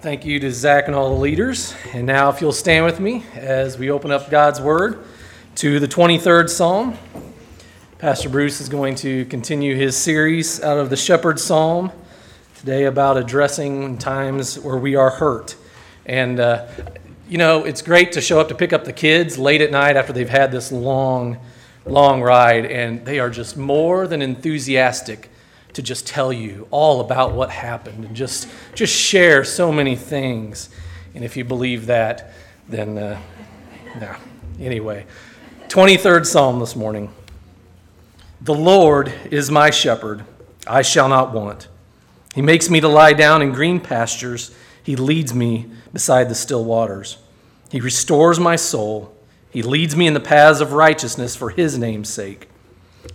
Thank you to Zach and all the leaders. And now, if you'll stand with me as we open up God's Word to the 23rd Psalm. Pastor Bruce is going to continue his series out of the Shepherd's Psalm today about addressing times where we are hurt. And, uh, you know, it's great to show up to pick up the kids late at night after they've had this long, long ride, and they are just more than enthusiastic to just tell you all about what happened and just, just share so many things. And if you believe that, then, uh. Anyway, 23rd Psalm this morning. The Lord is my shepherd, I shall not want. He makes me to lie down in green pastures, He leads me beside the still waters. He restores my soul, He leads me in the paths of righteousness for His name's sake.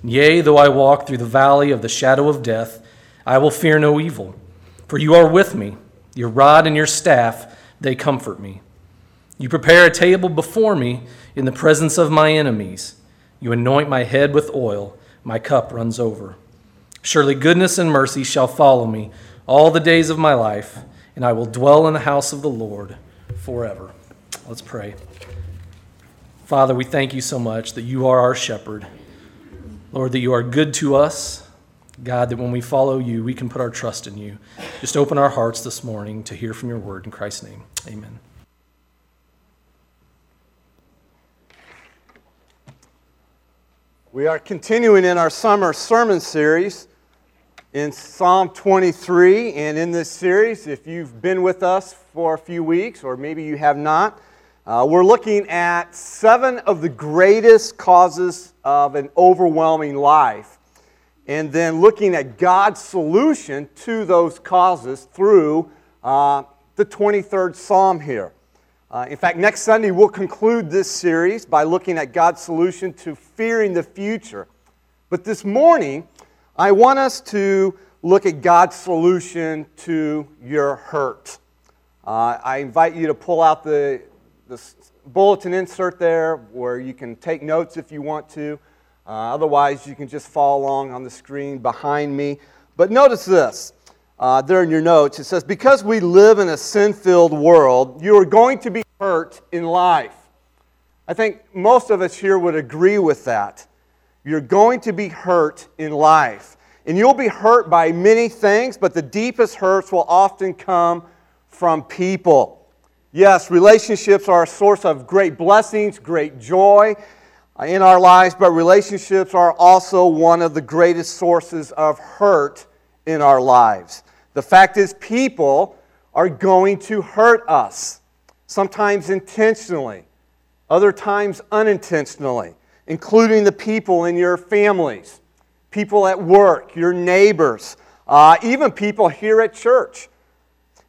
Yea, though I walk through the valley of the shadow of death, I will fear no evil, for you are with me. Your rod and your staff, they comfort me. You prepare a table before me in the presence of my enemies. You anoint my head with oil, my cup runs over. Surely goodness and mercy shall follow me all the days of my life, and I will dwell in the house of the Lord forever. Let's pray. Father, we thank you so much that you are our shepherd. Lord, that you are good to us. God, that when we follow you, we can put our trust in you. Just open our hearts this morning to hear from your word. In Christ's name, amen. We are continuing in our summer sermon series in Psalm 23. And in this series, if you've been with us for a few weeks, or maybe you have not, uh, we're looking at seven of the greatest causes of an overwhelming life, and then looking at God's solution to those causes through uh, the 23rd Psalm here. Uh, in fact, next Sunday we'll conclude this series by looking at God's solution to fearing the future. But this morning, I want us to look at God's solution to your hurt. Uh, I invite you to pull out the, the bulletin insert there where you can take notes if you want to. Uh, otherwise, you can just follow along on the screen behind me. But notice this uh, there in your notes. It says, Because we live in a sin filled world, you are going to be hurt in life. I think most of us here would agree with that. You're going to be hurt in life. And you'll be hurt by many things, but the deepest hurts will often come from people. Yes, relationships are a source of great blessings, great joy in our lives, but relationships are also one of the greatest sources of hurt in our lives. The fact is, people are going to hurt us, sometimes intentionally, other times unintentionally, including the people in your families, people at work, your neighbors, uh, even people here at church.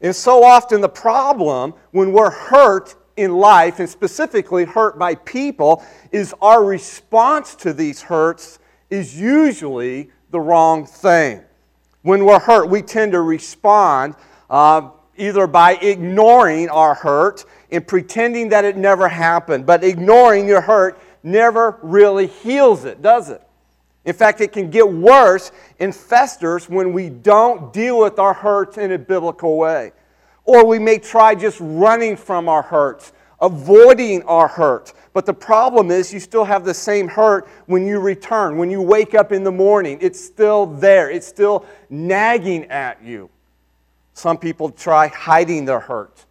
And so often, the problem when we're hurt in life, and specifically hurt by people, is our response to these hurts is usually the wrong thing. When we're hurt, we tend to respond uh, either by ignoring our hurt and pretending that it never happened. But ignoring your hurt never really heals it, does it? In fact, it can get worse and festers when we don't deal with our hurts in a biblical way. Or we may try just running from our hurts, avoiding our hurt. But the problem is, you still have the same hurt when you return. When you wake up in the morning, it's still there, it's still nagging at you. Some people try hiding their hurt.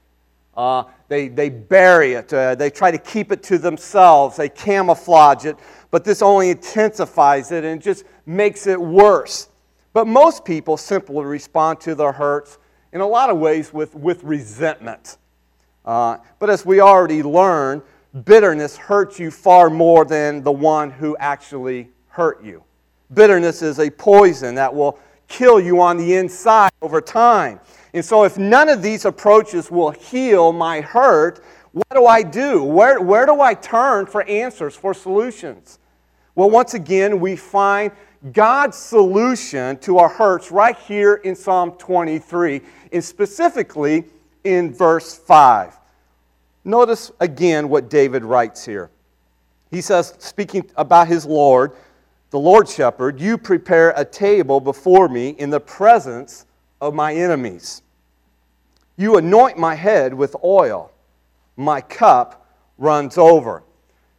Uh, they, they bury it. Uh, they try to keep it to themselves. They camouflage it but this only intensifies it and just makes it worse. But most people simply respond to their hurts in a lot of ways with, with resentment. Uh, but as we already learned, bitterness hurts you far more than the one who actually hurt you. Bitterness is a poison that will kill you on the inside over time. And so, if none of these approaches will heal my hurt, what do I do? Where, where do I turn for answers, for solutions? Well, once again, we find God's solution to our hurts right here in Psalm 23, and specifically in verse 5. Notice again what David writes here. He says, speaking about his Lord, the Lord shepherd, you prepare a table before me in the presence of my enemies. You anoint my head with oil, my cup runs over.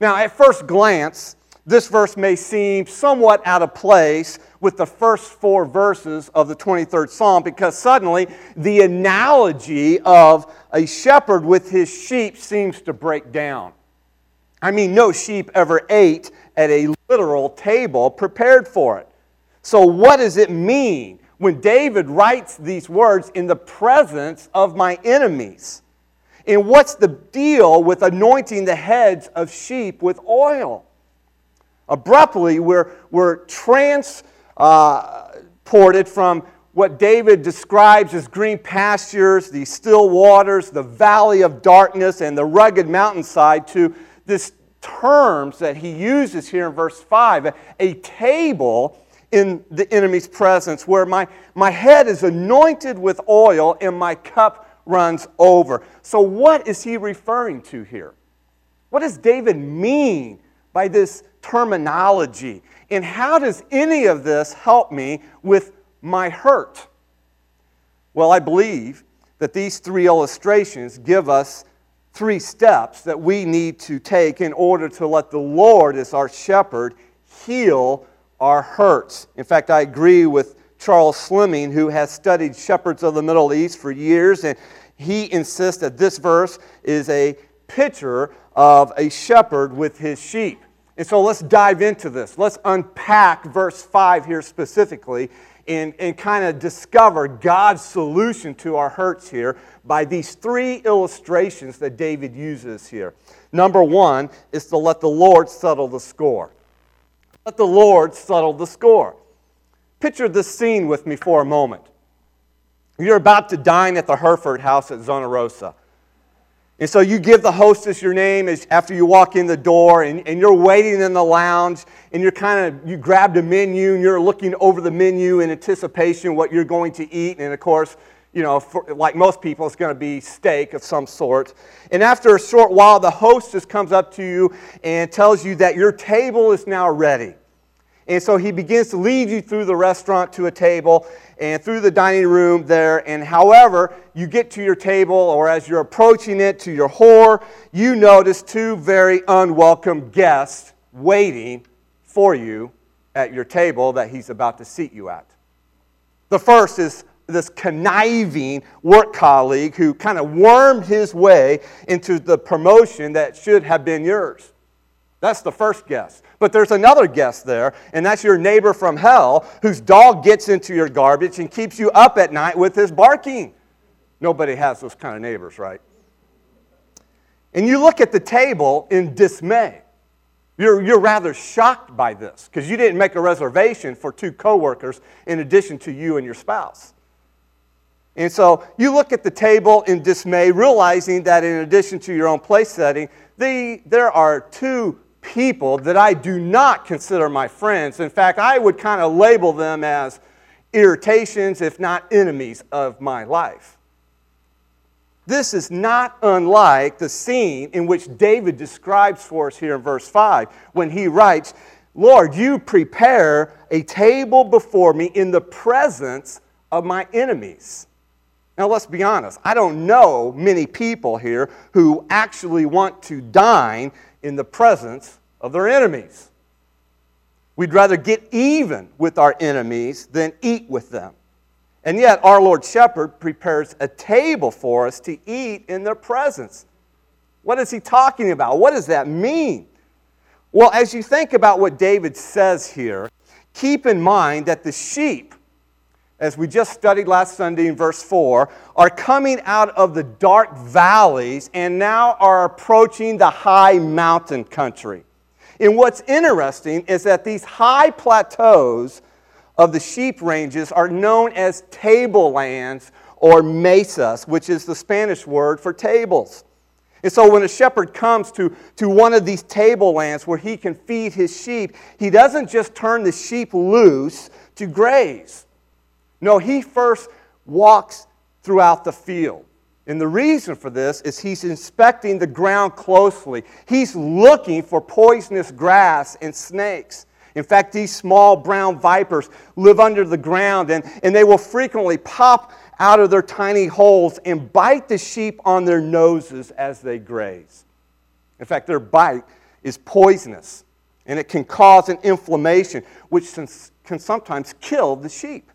Now, at first glance, this verse may seem somewhat out of place with the first four verses of the 23rd Psalm because suddenly the analogy of a shepherd with his sheep seems to break down. I mean, no sheep ever ate at a literal table prepared for it. So, what does it mean when David writes these words in the presence of my enemies? And what's the deal with anointing the heads of sheep with oil? Abruptly, we're, we're transported uh, from what David describes as green pastures, the still waters, the valley of darkness, and the rugged mountainside to this terms that he uses here in verse 5 a table in the enemy's presence where my, my head is anointed with oil and my cup runs over. So, what is he referring to here? What does David mean by this terminology? And how does any of this help me with my hurt? Well, I believe that these three illustrations give us three steps that we need to take in order to let the Lord, as our shepherd, heal our hurts. In fact, I agree with Charles Slemming, who has studied shepherds of the Middle East for years, and he insists that this verse is a picture of a shepherd with his sheep. And so let's dive into this. Let's unpack verse 5 here specifically and, and kind of discover God's solution to our hurts here by these three illustrations that David uses here. Number one is to let the Lord settle the score. Let the Lord settle the score. Picture this scene with me for a moment. You're about to dine at the Hereford house at Zona Rosa. And so you give the hostess your name as, after you walk in the door, and, and you're waiting in the lounge, and you're kind of, you grabbed a menu, and you're looking over the menu in anticipation what you're going to eat. And of course, you know, for, like most people, it's going to be steak of some sort. And after a short while, the hostess comes up to you and tells you that your table is now ready. And so he begins to lead you through the restaurant to a table and through the dining room there. And however, you get to your table, or as you're approaching it to your whore, you notice two very unwelcome guests waiting for you at your table that he's about to seat you at. The first is this conniving work colleague who kind of wormed his way into the promotion that should have been yours. That's the first guest. But there's another guest there, and that's your neighbor from hell whose dog gets into your garbage and keeps you up at night with his barking. Nobody has those kind of neighbors, right? And you look at the table in dismay. You're, you're rather shocked by this because you didn't make a reservation for two coworkers in addition to you and your spouse. And so you look at the table in dismay, realizing that in addition to your own place setting, the, there are two people that I do not consider my friends. In fact, I would kind of label them as irritations, if not enemies, of my life. This is not unlike the scene in which David describes for us here in verse 5 when he writes, Lord, you prepare a table before me in the presence of my enemies. Now, let's be honest. I don't know many people here who actually want to dine in the presence of their enemies. We'd rather get even with our enemies than eat with them. And yet, our Lord Shepherd prepares a table for us to eat in their presence. What is he talking about? What does that mean? Well, as you think about what David says here, keep in mind that the sheep as we just studied last Sunday in verse 4, are coming out of the dark valleys and now are approaching the high mountain country. And what's interesting is that these high plateaus of the sheep ranges are known as tablelands or mesas, which is the Spanish word for tables. And so when a shepherd comes to, to one of these tablelands where he can feed his sheep, he doesn't just turn the sheep loose to graze. No, he first walks throughout the field. And the reason for this is he's inspecting the ground closely. He's looking for poisonous grass and snakes. In fact, these small brown vipers live under the ground and, and they will frequently pop out of their tiny holes and bite the sheep on their noses as they graze. In fact, their bite is poisonous and it can cause an inflammation, which can sometimes kill the sheep.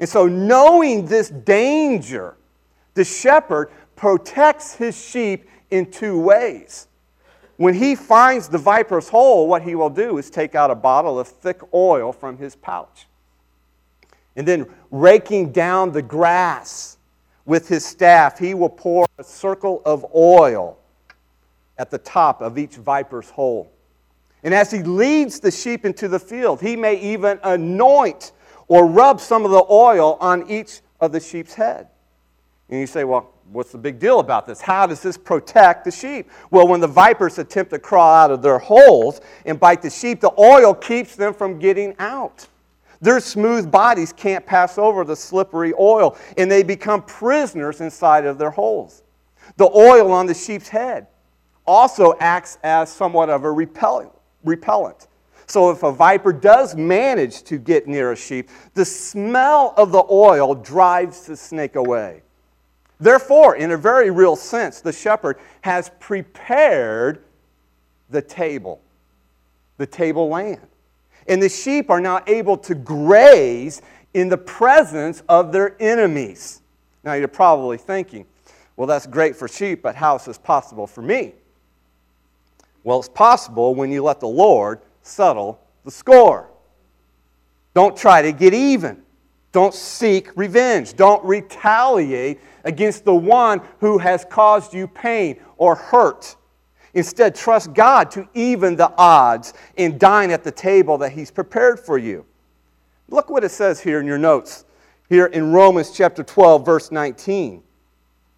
And so, knowing this danger, the shepherd protects his sheep in two ways. When he finds the viper's hole, what he will do is take out a bottle of thick oil from his pouch. And then, raking down the grass with his staff, he will pour a circle of oil at the top of each viper's hole. And as he leads the sheep into the field, he may even anoint or rub some of the oil on each of the sheep's head. And you say, well, what's the big deal about this? How does this protect the sheep? Well, when the vipers attempt to crawl out of their holes and bite the sheep, the oil keeps them from getting out. Their smooth bodies can't pass over the slippery oil, and they become prisoners inside of their holes. The oil on the sheep's head also acts as somewhat of a repellent. So if a viper does manage to get near a sheep, the smell of the oil drives the snake away. Therefore, in a very real sense, the shepherd has prepared the table, the table land. And the sheep are now able to graze in the presence of their enemies. Now, you're probably thinking, well, that's great for sheep, but how is this possible for me? Well, it's possible when you let the Lord settle the score. Don't try to get even. Don't seek revenge. Don't retaliate against the one who has caused you pain or hurt. Instead, trust God to even the odds and dine at the table that He's prepared for you. Look what it says here in your notes, here in Romans chapter 12, verse 19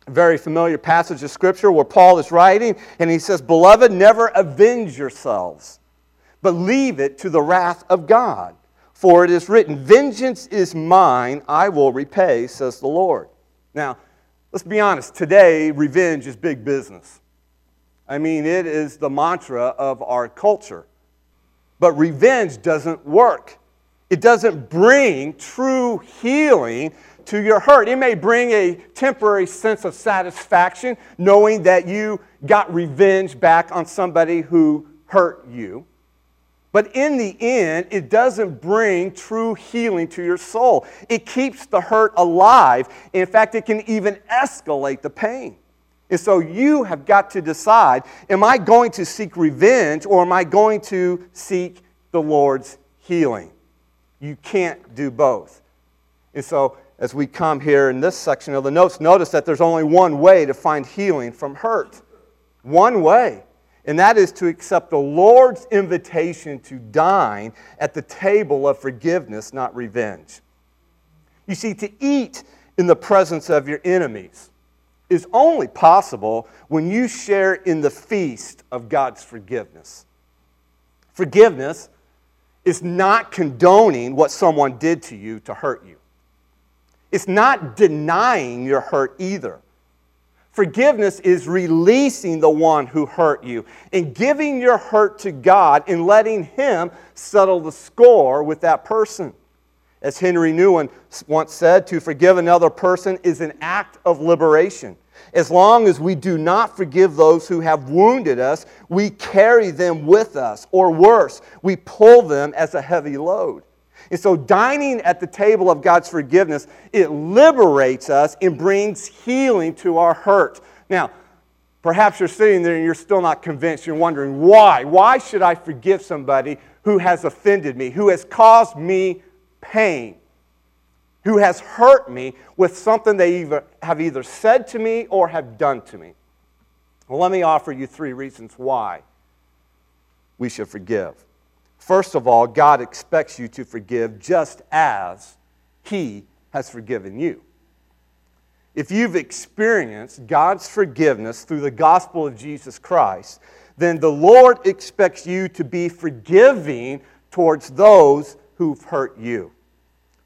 A very familiar passage of Scripture where Paul is writing, and he says, Beloved, never avenge yourselves, but leave it to the wrath of God. For it is written, Vengeance is mine, I will repay, says the Lord. Now, let's be honest, today, revenge is big business. I mean, it is the mantra of our culture. But revenge doesn't work. It doesn't bring true healing to your hurt. It may bring a temporary sense of satisfaction knowing that you got revenge back on somebody who hurt you. But in the end, it doesn't bring true healing to your soul. It keeps the hurt alive. In fact, it can even escalate the pain. And so you have got to decide am I going to seek revenge or am I going to seek the Lord's healing? You can't do both. And so as we come here in this section of the notes, notice that there's only one way to find healing from hurt. One way. And that is to accept the Lord's invitation to dine at the table of forgiveness, not revenge. You see, to eat in the presence of your enemies is only possible when you share in the feast of God's forgiveness. Forgiveness is not condoning what someone did to you to hurt you. It's not denying your hurt either. Forgiveness is releasing the one who hurt you and giving your hurt to God and letting Him settle the score with that person. As Henri Nouwen once said, to forgive another person is an act of liberation. As long as we do not forgive those who have wounded us, we carry them with us, or worse, we pull them as a heavy load. And so, dining at the table of God's forgiveness, it liberates us and brings healing to our hurt. Now, perhaps you're sitting there and you're still not convinced. You're wondering, why? Why should I forgive somebody who has offended me, who has caused me pain, who has hurt me with something they either, have either said to me or have done to me? Well, let me offer you three reasons why we should forgive. First of all, God expects you to forgive just as He has forgiven you. If you've experienced God's forgiveness through the gospel of Jesus Christ, then the Lord expects you to be forgiving towards those who've hurt you.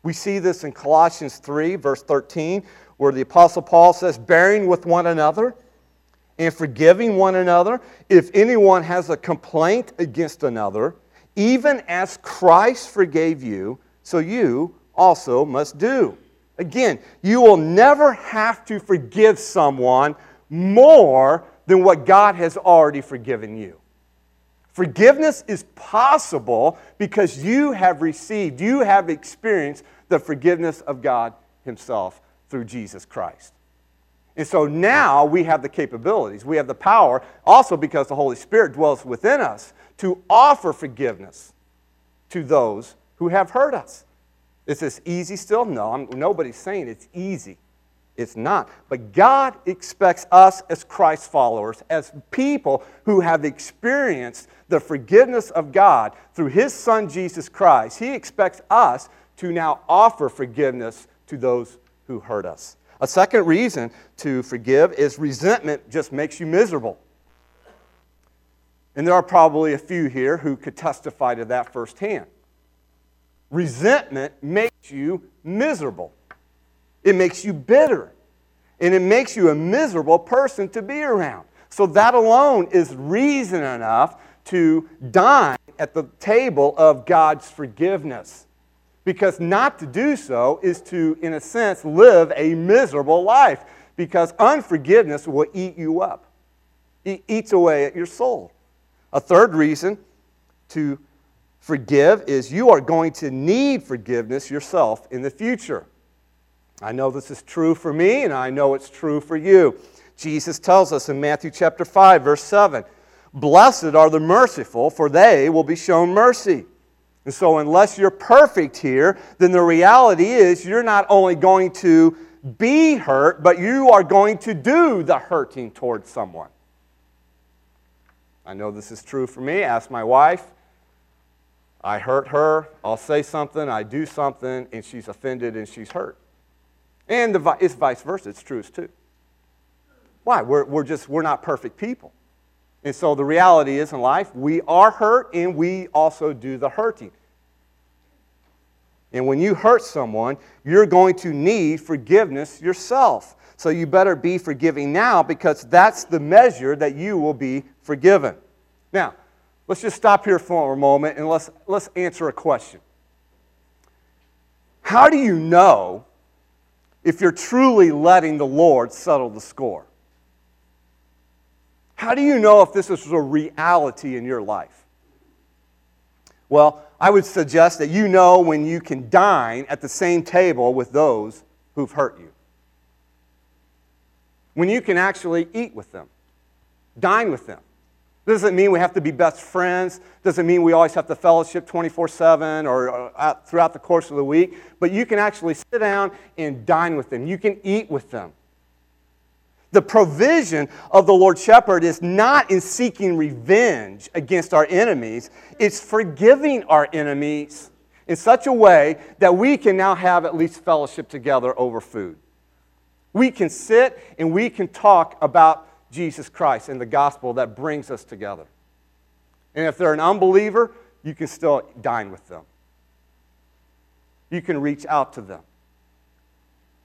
We see this in Colossians 3, verse 13, where the Apostle Paul says, bearing with one another and forgiving one another. If anyone has a complaint against another, even as Christ forgave you, so you also must do. Again, you will never have to forgive someone more than what God has already forgiven you. Forgiveness is possible because you have received, you have experienced the forgiveness of God Himself through Jesus Christ. And so now we have the capabilities, we have the power, also because the Holy Spirit dwells within us, to offer forgiveness to those who have hurt us. Is this easy still? No, I'm, nobody's saying it's easy. It's not. But God expects us as Christ followers, as people who have experienced the forgiveness of God through His Son Jesus Christ, He expects us to now offer forgiveness to those who hurt us. A second reason to forgive is resentment just makes you miserable. And there are probably a few here who could testify to that firsthand. Resentment makes you miserable. It makes you bitter. And it makes you a miserable person to be around. So that alone is reason enough to dine at the table of God's forgiveness. Because not to do so is to, in a sense, live a miserable life. Because unforgiveness will eat you up, it eats away at your soul. A third reason to forgive is you are going to need forgiveness yourself in the future. I know this is true for me, and I know it's true for you. Jesus tells us in Matthew chapter 5, verse 7 Blessed are the merciful, for they will be shown mercy. And so, unless you're perfect here, then the reality is you're not only going to be hurt, but you are going to do the hurting towards someone. I know this is true for me. Ask my wife. I hurt her, I'll say something, I do something, and she's offended and she's hurt. And the, it's vice versa, it's true as too. Why? We're, we're just, we're not perfect people. And so the reality is in life, we are hurt and we also do the hurting. And when you hurt someone, you're going to need forgiveness yourself. So you better be forgiving now because that's the measure that you will be forgiven. Now, Let's just stop here for a moment and let's, let's answer a question. How do you know if you're truly letting the Lord settle the score? How do you know if this is a reality in your life? Well, I would suggest that you know when you can dine at the same table with those who've hurt you. When you can actually eat with them, dine with them. Doesn't mean we have to be best friends. Doesn't mean we always have to fellowship 24 7 or throughout the course of the week. But you can actually sit down and dine with them. You can eat with them. The provision of the Lord Shepherd is not in seeking revenge against our enemies, it's forgiving our enemies in such a way that we can now have at least fellowship together over food. We can sit and we can talk about Jesus Christ and the gospel that brings us together. And if they're an unbeliever, you can still dine with them. You can reach out to them.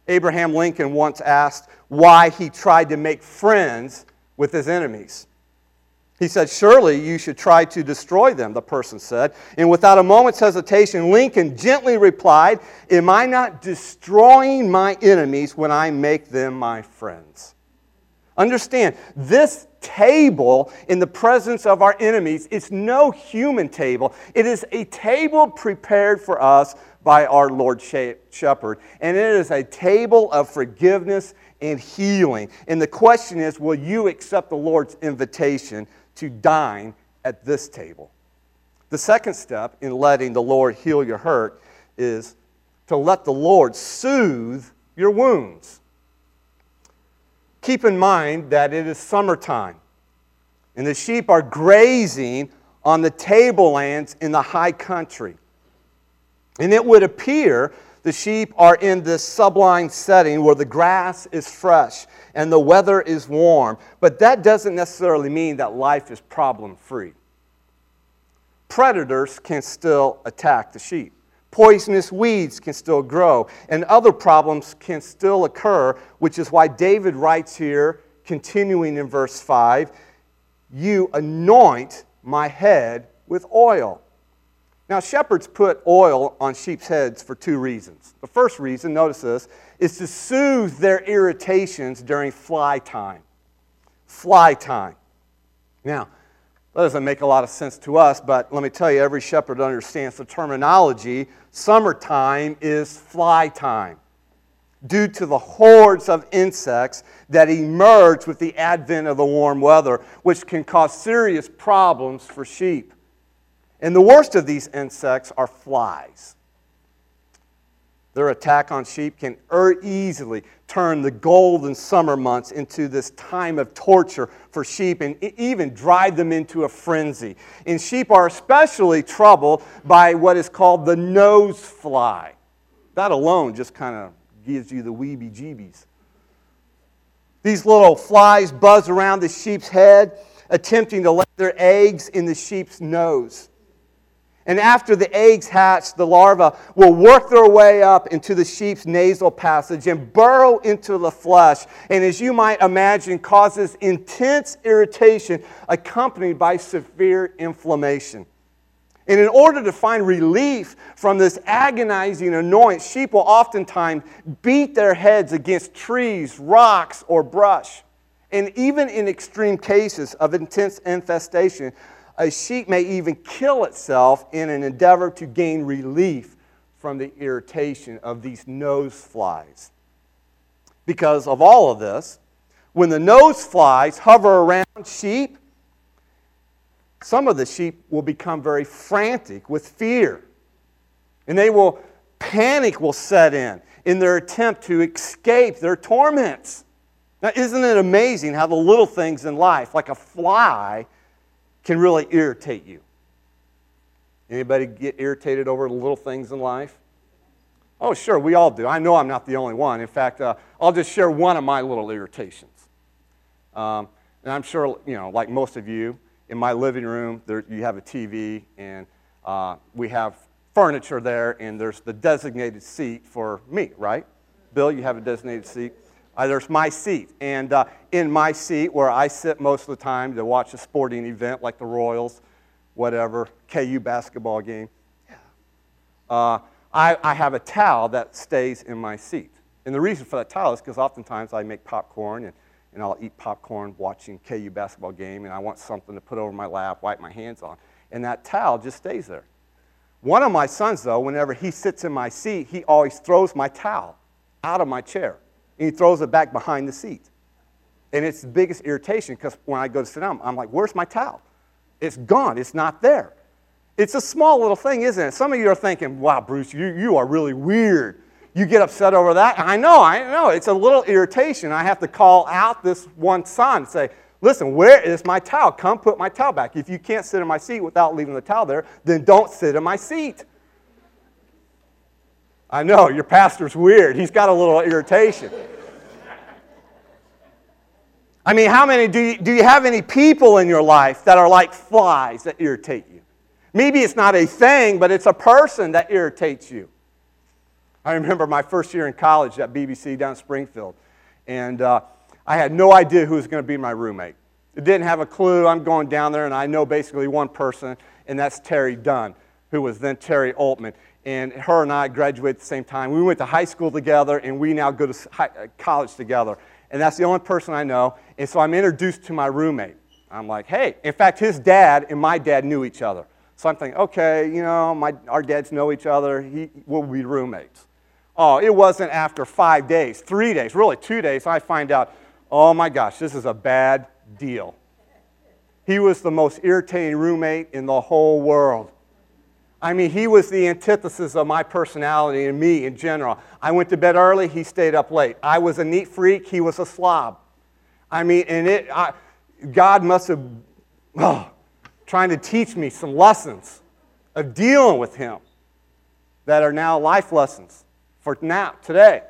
Abraham Lincoln once asked why he tried to make friends with his enemies. He said, Surely you should try to destroy them, the person said. And without a moment's hesitation, Lincoln gently replied, Am I not destroying my enemies when I make them my friends? Understand, this table in the presence of our enemies is no human table. It is a table prepared for us by our Lord Shepherd. And it is a table of forgiveness and healing. And the question is will you accept the Lord's invitation to dine at this table? The second step in letting the Lord heal your hurt is to let the Lord soothe your wounds keep in mind that it is summertime and the sheep are grazing on the tablelands in the high country. And it would appear the sheep are in this sublime setting where the grass is fresh and the weather is warm, but that doesn't necessarily mean that life is problem free. Predators can still attack the sheep poisonous weeds can still grow, and other problems can still occur, which is why David writes here, continuing in verse 5 You anoint my head with oil. Now, shepherds put oil on sheep's heads for two reasons. The first reason, notice this, is to soothe their irritations during fly time. Fly time. Now, that doesn't make a lot of sense to us, but let me tell you, every shepherd understands the terminology. Summertime is fly time due to the hordes of insects that emerge with the advent of the warm weather, which can cause serious problems for sheep. And the worst of these insects are flies. Their attack on sheep can easily turn the golden summer months into this time of torture for sheep and even drive them into a frenzy. And sheep are especially troubled by what is called the nose fly. That alone just kind of gives you the weeby jeebies. These little flies buzz around the sheep's head, attempting to lay their eggs in the sheep's nose. And after the eggs hatch, the larvae will work their way up into the sheep's nasal passage and burrow into the flesh. And as you might imagine, causes intense irritation accompanied by severe inflammation. And in order to find relief from this agonizing annoyance, sheep will oftentimes beat their heads against trees, rocks, or brush. And even in extreme cases of intense infestation, a sheep may even kill itself in an endeavor to gain relief from the irritation of these nose flies. Because of all of this, when the nose flies hover around sheep, some of the sheep will become very frantic with fear. And they will, panic will set in in their attempt to escape their torments. Now, isn't it amazing how the little things in life, like a fly, can really irritate you. Anybody get irritated over little things in life? Oh, sure, we all do. I know I'm not the only one. In fact, uh, I'll just share one of my little irritations. Um, and I'm sure, you know, like most of you, in my living room, there, you have a TV, and uh, we have furniture there, and there's the designated seat for me, right? Bill, you have a designated seat. Uh, there's my seat. And uh, in my seat, where I sit most of the time to watch a sporting event like the Royals, whatever, KU basketball game, uh, I, I have a towel that stays in my seat. And the reason for that towel is because oftentimes I make popcorn and, and I'll eat popcorn watching KU basketball game, and I want something to put over my lap, wipe my hands on. And that towel just stays there. One of my sons, though, whenever he sits in my seat, he always throws my towel out of my chair and he throws it back behind the seat. And it's the biggest irritation because when I go to sit down, I'm like, where's my towel? It's gone, it's not there. It's a small little thing, isn't it? Some of you are thinking, wow, Bruce, you, you are really weird. You get upset over that. I know, I know. It's a little irritation. I have to call out this one son and say, listen, where is my towel? Come put my towel back. If you can't sit in my seat without leaving the towel there, then don't sit in my seat. I know, your pastor's weird. He's got a little irritation. I mean, how many do you, do you have any people in your life that are like flies that irritate you? Maybe it's not a thing, but it's a person that irritates you. I remember my first year in college at BBC down in Springfield, and uh, I had no idea who was going to be my roommate. I didn't have a clue. I'm going down there, and I know basically one person, and that's Terry Dunn, who was then Terry Altman and her and I graduated at the same time. We went to high school together, and we now go to high, uh, college together. And that's the only person I know. And so I'm introduced to my roommate. I'm like, hey. In fact, his dad and my dad knew each other. So I'm thinking, okay, you know, my, our dads know each other. He, we'll be roommates. Oh, it wasn't after five days, three days, really two days, I find out, oh my gosh, this is a bad deal. He was the most irritating roommate in the whole world. I mean, he was the antithesis of my personality and me in general. I went to bed early, he stayed up late. I was a neat freak, he was a slob. I mean, and it, I, God must have, oh, trying to teach me some lessons of dealing with him that are now life lessons for now, today.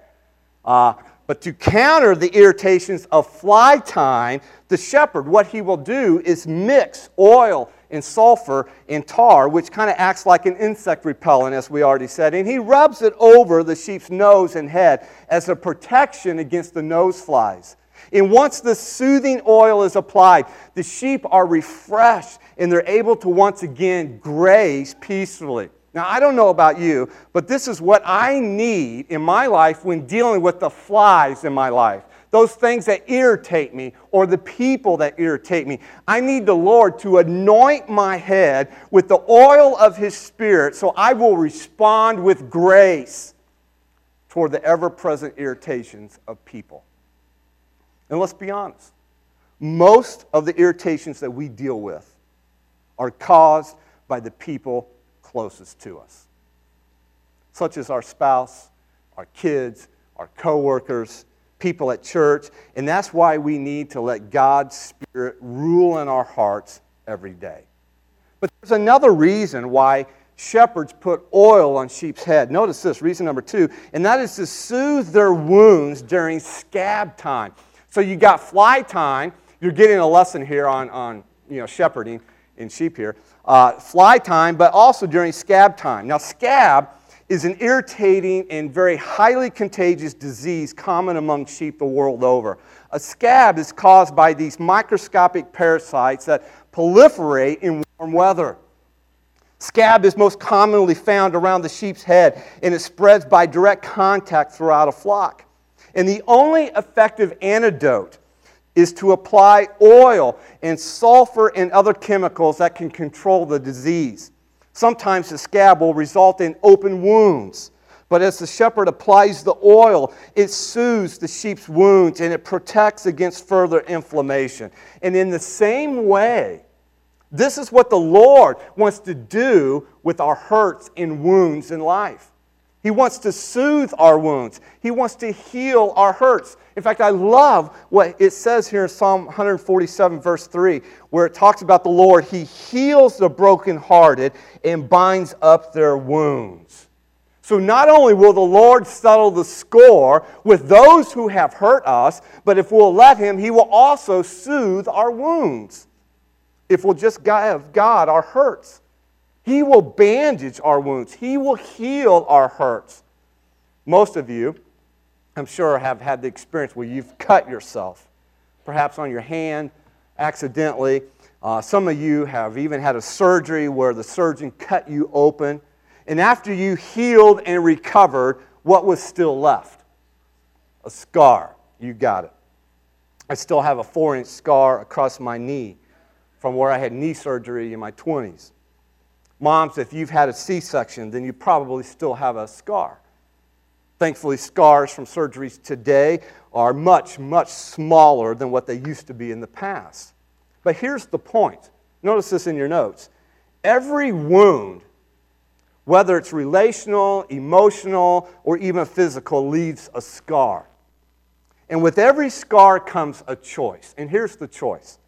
Uh, but to counter the irritations of fly time, the shepherd, what he will do is mix oil and sulfur and tar, which kind of acts like an insect repellent, as we already said. And he rubs it over the sheep's nose and head as a protection against the nose flies. And once the soothing oil is applied, the sheep are refreshed and they're able to once again graze peacefully. Now, I don't know about you, but this is what I need in my life when dealing with the flies in my life. Those things that irritate me or the people that irritate me. I need the Lord to anoint my head with the oil of His Spirit so I will respond with grace toward the ever present irritations of people. And let's be honest most of the irritations that we deal with are caused by the people closest to us, such as our spouse, our kids, our coworkers, people at church. And that's why we need to let God's Spirit rule in our hearts every day. But there's another reason why shepherds put oil on sheep's head. Notice this, reason number two, and that is to soothe their wounds during scab time. So you got fly time. You're getting a lesson here on, on you know, shepherding in sheep here. Uh, fly time, but also during scab time. Now, scab is an irritating and very highly contagious disease common among sheep the world over. A scab is caused by these microscopic parasites that proliferate in warm weather. Scab is most commonly found around the sheep's head, and it spreads by direct contact throughout a flock. And the only effective antidote is to apply oil and sulfur and other chemicals that can control the disease. Sometimes the scab will result in open wounds. But as the shepherd applies the oil, it soothes the sheep's wounds and it protects against further inflammation. And in the same way, this is what the Lord wants to do with our hurts and wounds in life. He wants to soothe our wounds. He wants to heal our hurts. In fact, I love what it says here in Psalm 147, verse 3, where it talks about the Lord. He heals the brokenhearted and binds up their wounds. So, not only will the Lord settle the score with those who have hurt us, but if we'll let Him, He will also soothe our wounds. If we'll just give God our hurts. He will bandage our wounds, He will heal our hurts. Most of you, I'm sure, have had the experience where you've cut yourself, perhaps on your hand accidentally. Uh, some of you have even had a surgery where the surgeon cut you open. And after you healed and recovered, what was still left? A scar. You got it. I still have a four inch scar across my knee from where I had knee surgery in my 20s. Moms, if you've had a C section, then you probably still have a scar. Thankfully, scars from surgeries today are much, much smaller than what they used to be in the past. But here's the point notice this in your notes. Every wound, whether it's relational, emotional, or even physical, leaves a scar. And with every scar comes a choice. And here's the choice.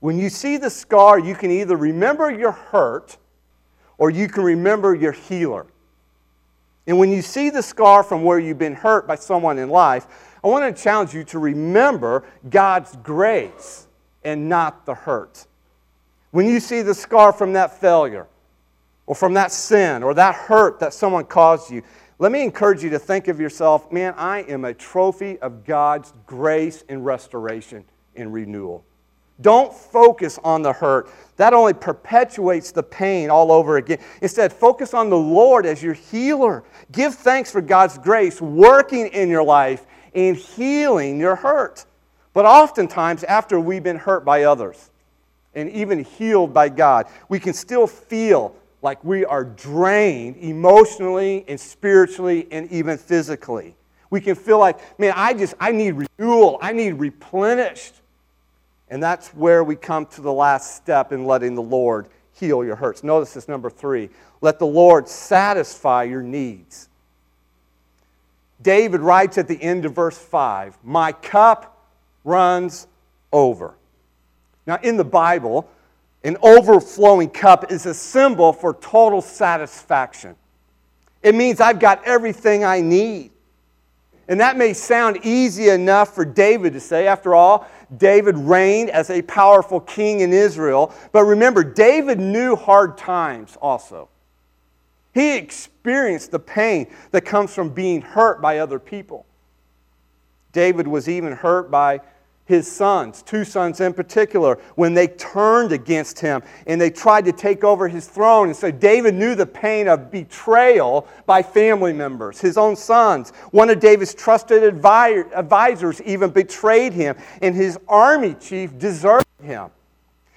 When you see the scar, you can either remember your hurt or you can remember your healer. And when you see the scar from where you've been hurt by someone in life, I want to challenge you to remember God's grace and not the hurt. When you see the scar from that failure, or from that sin, or that hurt that someone caused you, let me encourage you to think of yourself man, I am a trophy of God's grace and restoration and renewal. Don't focus on the hurt. That only perpetuates the pain all over again. Instead, focus on the Lord as your healer. Give thanks for God's grace working in your life and healing your hurt. But oftentimes, after we've been hurt by others and even healed by God, we can still feel like we are drained emotionally and spiritually and even physically. We can feel like, man, I just, I need renewal. I need replenished. And that's where we come to the last step in letting the Lord heal your hurts. Notice this number three let the Lord satisfy your needs. David writes at the end of verse 5 My cup runs over. Now, in the Bible, an overflowing cup is a symbol for total satisfaction. It means I've got everything I need. And that may sound easy enough for David to say. After all, David reigned as a powerful king in Israel. But remember, David knew hard times also. He experienced the pain that comes from being hurt by other people. David was even hurt by his sons, two sons in particular, when they turned against him and they tried to take over his throne. And so David knew the pain of betrayal by family members, his own sons. One of David's trusted advisors even betrayed him, and his army chief deserted him.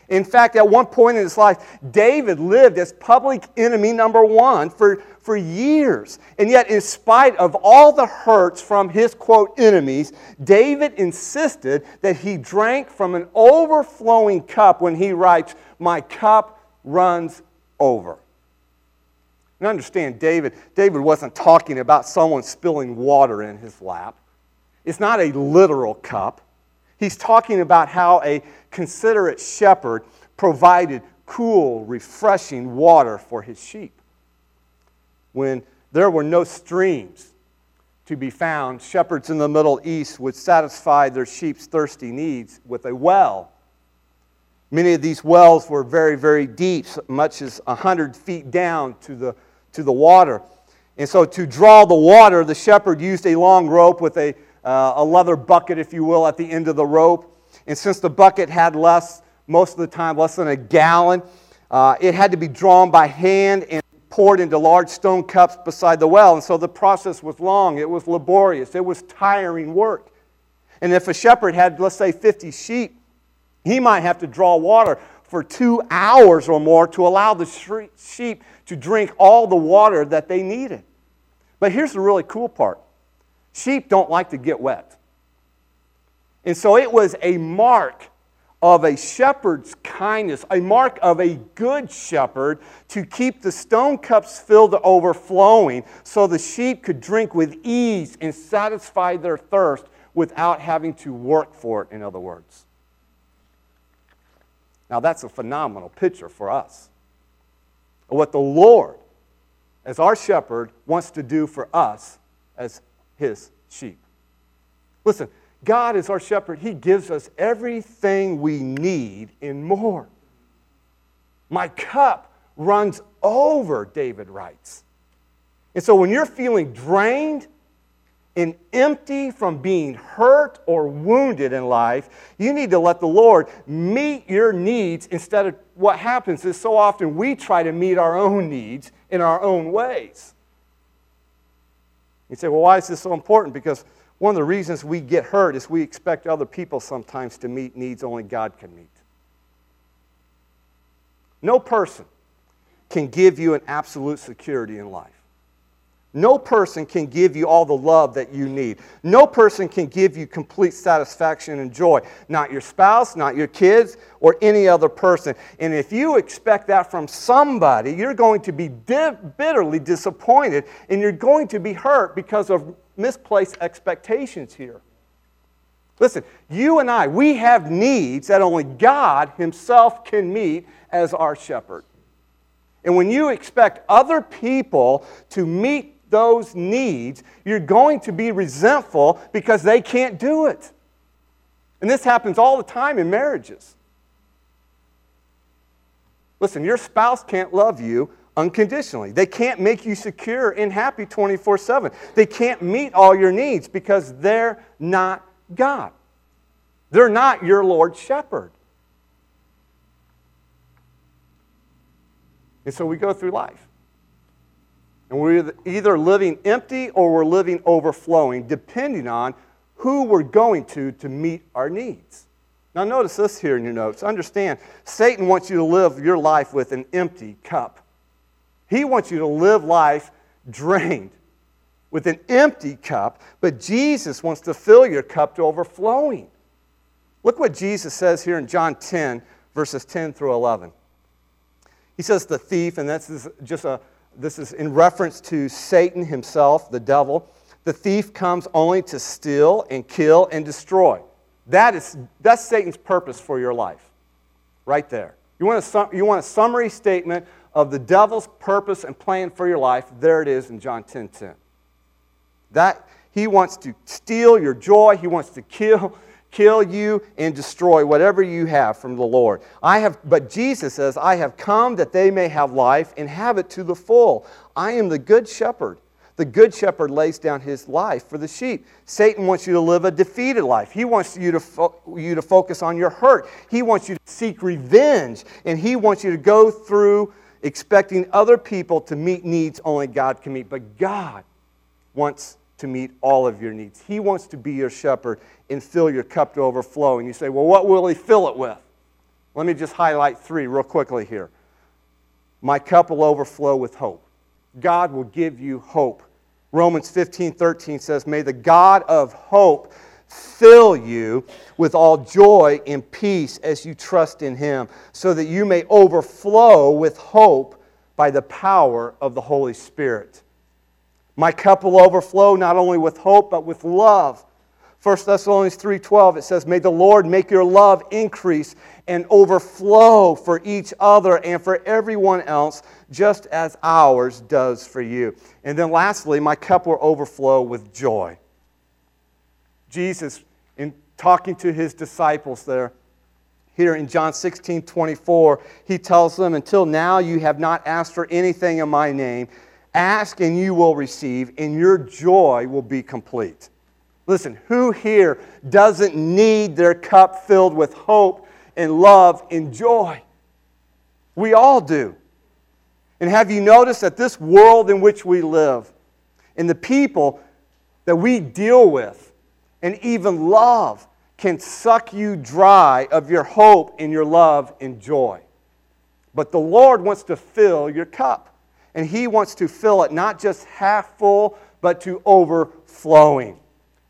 In fact, at one point in his life, David lived as public enemy number one for, for years. And yet, in spite of all the hurts from his quote enemies, David insisted that he drank from an overflowing cup when he writes, My cup runs over. And understand, David, David wasn't talking about someone spilling water in his lap. It's not a literal cup. He's talking about how a considerate shepherd provided cool, refreshing water for his sheep. When there were no streams to be found, shepherds in the Middle East would satisfy their sheep's thirsty needs with a well. Many of these wells were very, very deep, much as 100 feet down to the, to the water. And so, to draw the water, the shepherd used a long rope with a, uh, a leather bucket, if you will, at the end of the rope. And since the bucket had less, most of the time, less than a gallon, uh, it had to be drawn by hand and poured into large stone cups beside the well. And so the process was long, it was laborious, it was tiring work. And if a shepherd had, let's say, 50 sheep, he might have to draw water for two hours or more to allow the sheep to drink all the water that they needed. But here's the really cool part sheep don't like to get wet. And so it was a mark of a shepherd's kindness, a mark of a good shepherd to keep the stone cups filled to overflowing so the sheep could drink with ease and satisfy their thirst without having to work for it, in other words. Now, that's a phenomenal picture for us. What the Lord, as our shepherd, wants to do for us as his sheep. Listen, God is our shepherd. He gives us everything we need and more. My cup runs over, David writes. And so when you're feeling drained and empty from being hurt or wounded in life, you need to let the Lord meet your needs instead of what happens is so often we try to meet our own needs in our own ways. You say, well, why is this so important? Because one of the reasons we get hurt is we expect other people sometimes to meet needs only God can meet. No person can give you an absolute security in life. No person can give you all the love that you need. No person can give you complete satisfaction and joy. Not your spouse, not your kids, or any other person. And if you expect that from somebody, you're going to be bitterly disappointed and you're going to be hurt because of misplaced expectations here. Listen, you and I, we have needs that only God Himself can meet as our shepherd. And when you expect other people to meet those needs, you're going to be resentful because they can't do it. And this happens all the time in marriages. Listen, your spouse can't love you unconditionally. They can't make you secure and happy 24 7. They can't meet all your needs because they're not God. They're not your Lord Shepherd. And so we go through life. And we're either living empty or we're living overflowing, depending on who we're going to to meet our needs. Now, notice this here in your notes. Understand, Satan wants you to live your life with an empty cup. He wants you to live life drained with an empty cup, but Jesus wants to fill your cup to overflowing. Look what Jesus says here in John 10, verses 10 through 11. He says, The thief, and that's just a this is in reference to Satan himself, the devil. The thief comes only to steal and kill and destroy. That is, that's Satan's purpose for your life, right there. You want, a, you want a summary statement of the devil's purpose and plan for your life? There it is in John 10 10. That, he wants to steal your joy, he wants to kill, kill you and destroy whatever you have from the Lord. I have but Jesus says, I have come that they may have life and have it to the full. I am the good shepherd. The good shepherd lays down his life for the sheep. Satan wants you to live a defeated life. He wants you to, fo- you to focus on your hurt. He wants you to seek revenge. And he wants you to go through expecting other people to meet needs only God can meet. But God wants to meet all of your needs. He wants to be your shepherd and fill your cup to overflow. And you say, well, what will he fill it with? Let me just highlight three real quickly here. My cup will overflow with hope. God will give you hope. Romans 15 13 says, May the God of hope fill you with all joy and peace as you trust in him, so that you may overflow with hope by the power of the Holy Spirit. My cup will overflow not only with hope, but with love. 1 Thessalonians 3:12 it says may the Lord make your love increase and overflow for each other and for everyone else just as ours does for you. And then lastly, my cup will overflow with joy. Jesus in talking to his disciples there here in John 16 24, he tells them, Until now you have not asked for anything in my name. Ask and you will receive, and your joy will be complete. Listen, who here doesn't need their cup filled with hope and love and joy? We all do. And have you noticed that this world in which we live and the people that we deal with and even love can suck you dry of your hope and your love and joy? But the Lord wants to fill your cup. And He wants to fill it not just half full, but to overflowing.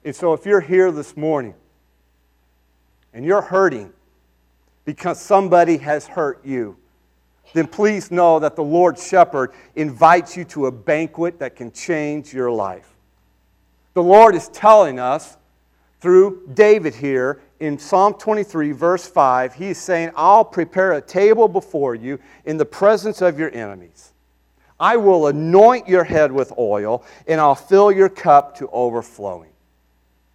And so if you're here this morning and you're hurting because somebody has hurt you, then please know that the Lord Shepherd invites you to a banquet that can change your life. The Lord is telling us through David here in Psalm 23, verse 5, he's saying, I'll prepare a table before you in the presence of your enemies. I will anoint your head with oil, and I'll fill your cup to overflowing.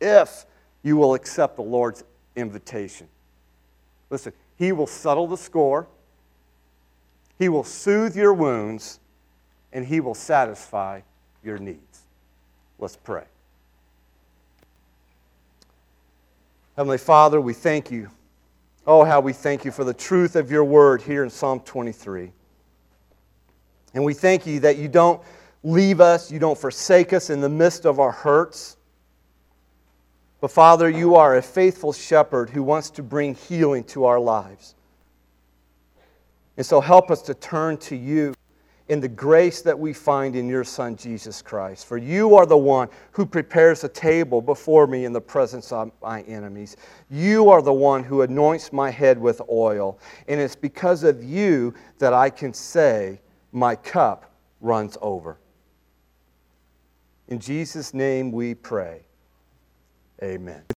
If you will accept the Lord's invitation. Listen, He will settle the score, He will soothe your wounds, and He will satisfy your needs. Let's pray. Heavenly Father, we thank you. Oh, how we thank you for the truth of your word here in Psalm 23. And we thank you that you don't leave us, you don't forsake us in the midst of our hurts. But Father, you are a faithful shepherd who wants to bring healing to our lives. And so help us to turn to you in the grace that we find in your Son, Jesus Christ. For you are the one who prepares a table before me in the presence of my enemies. You are the one who anoints my head with oil. And it's because of you that I can say, My cup runs over. In Jesus' name we pray. Amen.